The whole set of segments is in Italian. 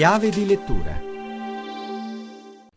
Chiave di lettura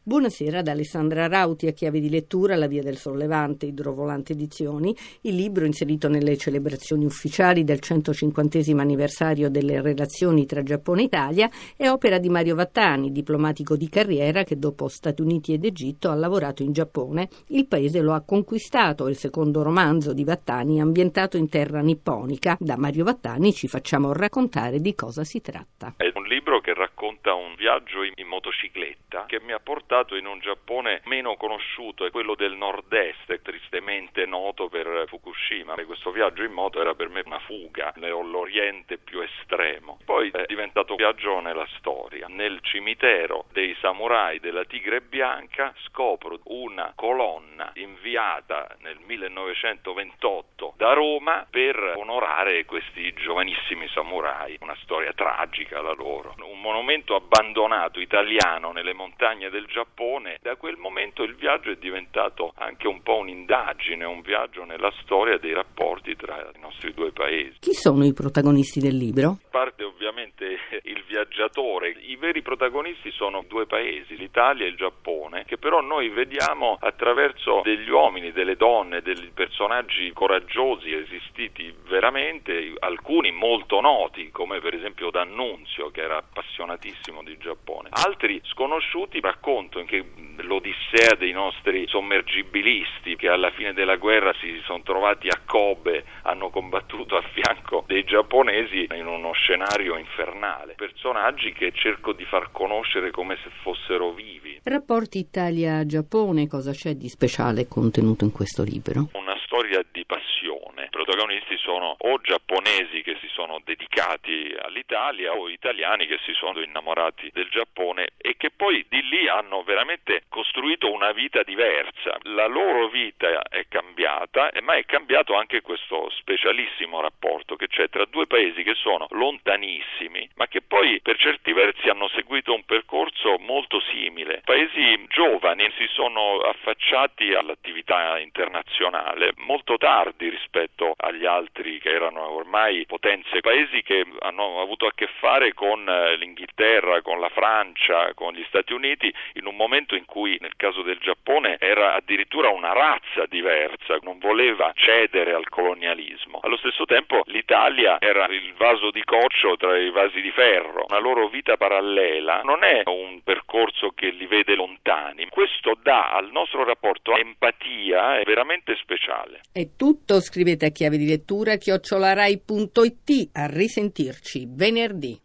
Buonasera ad Alessandra Rauti a chiave di lettura La Via del Sollevante, Idrovolante Edizioni, il libro inserito nelle celebrazioni ufficiali del 150 anniversario delle relazioni tra Giappone e Italia, è opera di Mario Vattani, diplomatico di carriera che dopo Stati Uniti ed Egitto ha lavorato in Giappone. Il paese lo ha conquistato, il secondo romanzo di Vattani ambientato in terra nipponica. Da Mario Vattani ci facciamo raccontare di cosa si tratta. È un libro che racconta un viaggio in motocicletta che mi ha portato portato in un Giappone meno conosciuto, è quello del nord-est, tristemente noto per Fukushima. E questo viaggio in moto era per me una fuga nell'Oriente più estremo. Poi è diventato viaggio nella storia. Nel cimitero dei samurai della Tigre Bianca scopro una colonna inviata nel 1928 da Roma per onorare questi giovanissimi samurai. Una storia tragica la loro. Un monumento abbandonato italiano nelle montagne del Giappone Giappone. Da quel momento il viaggio è diventato anche un po' un'indagine, un viaggio nella storia dei rapporti tra i nostri due paesi. Chi sono i protagonisti del libro? Viaggiatore. I veri protagonisti sono due paesi, l'Italia e il Giappone, che però noi vediamo attraverso degli uomini, delle donne, dei personaggi coraggiosi esistiti veramente, alcuni molto noti, come per esempio D'Annunzio, che era appassionatissimo di Giappone. Altri sconosciuti raccontano appunto anche l'odissea dei nostri sommergibilisti che alla fine della guerra si sono trovati a Kobe, hanno combattuto a fianco dei giapponesi in uno scenario infernale. Personaggi che cerco di far conoscere come se fossero vivi. Rapporti Italia-Giappone, cosa c'è di speciale contenuto in questo libro? Una storia di passione. I protagonisti sono o giapponesi che si sono dedicati all'Italia o italiani che si sono innamorati del Giappone e che poi di lì hanno veramente costruito una vita diversa. La loro vita è cambiata, ma è cambiato anche questo specialissimo rapporto che c'è tra due paesi che sono lontanissimi, ma che poi per certi versi hanno seguito un percorso molto simile. Paesi giovani si sono affacciati all'attività internazionale molto tardi rispetto agli altri che erano ormai potenze, paesi che hanno avuto a che fare con eh, l'Inghilterra, con la Francia, con gli Stati Uniti in un momento in cui nel caso del Giappone era addirittura una razza diversa, non voleva cedere al colonialismo. Allo stesso tempo l'Italia era il vaso di coccio tra i vasi di ferro. Una loro vita parallela non è un percorso che li vede lontani. Questo dà al nostro rapporto empatia veramente speciale. È tutto, scrivete a chiave di lettura chiocciolarai.it. A risentirci venerdì.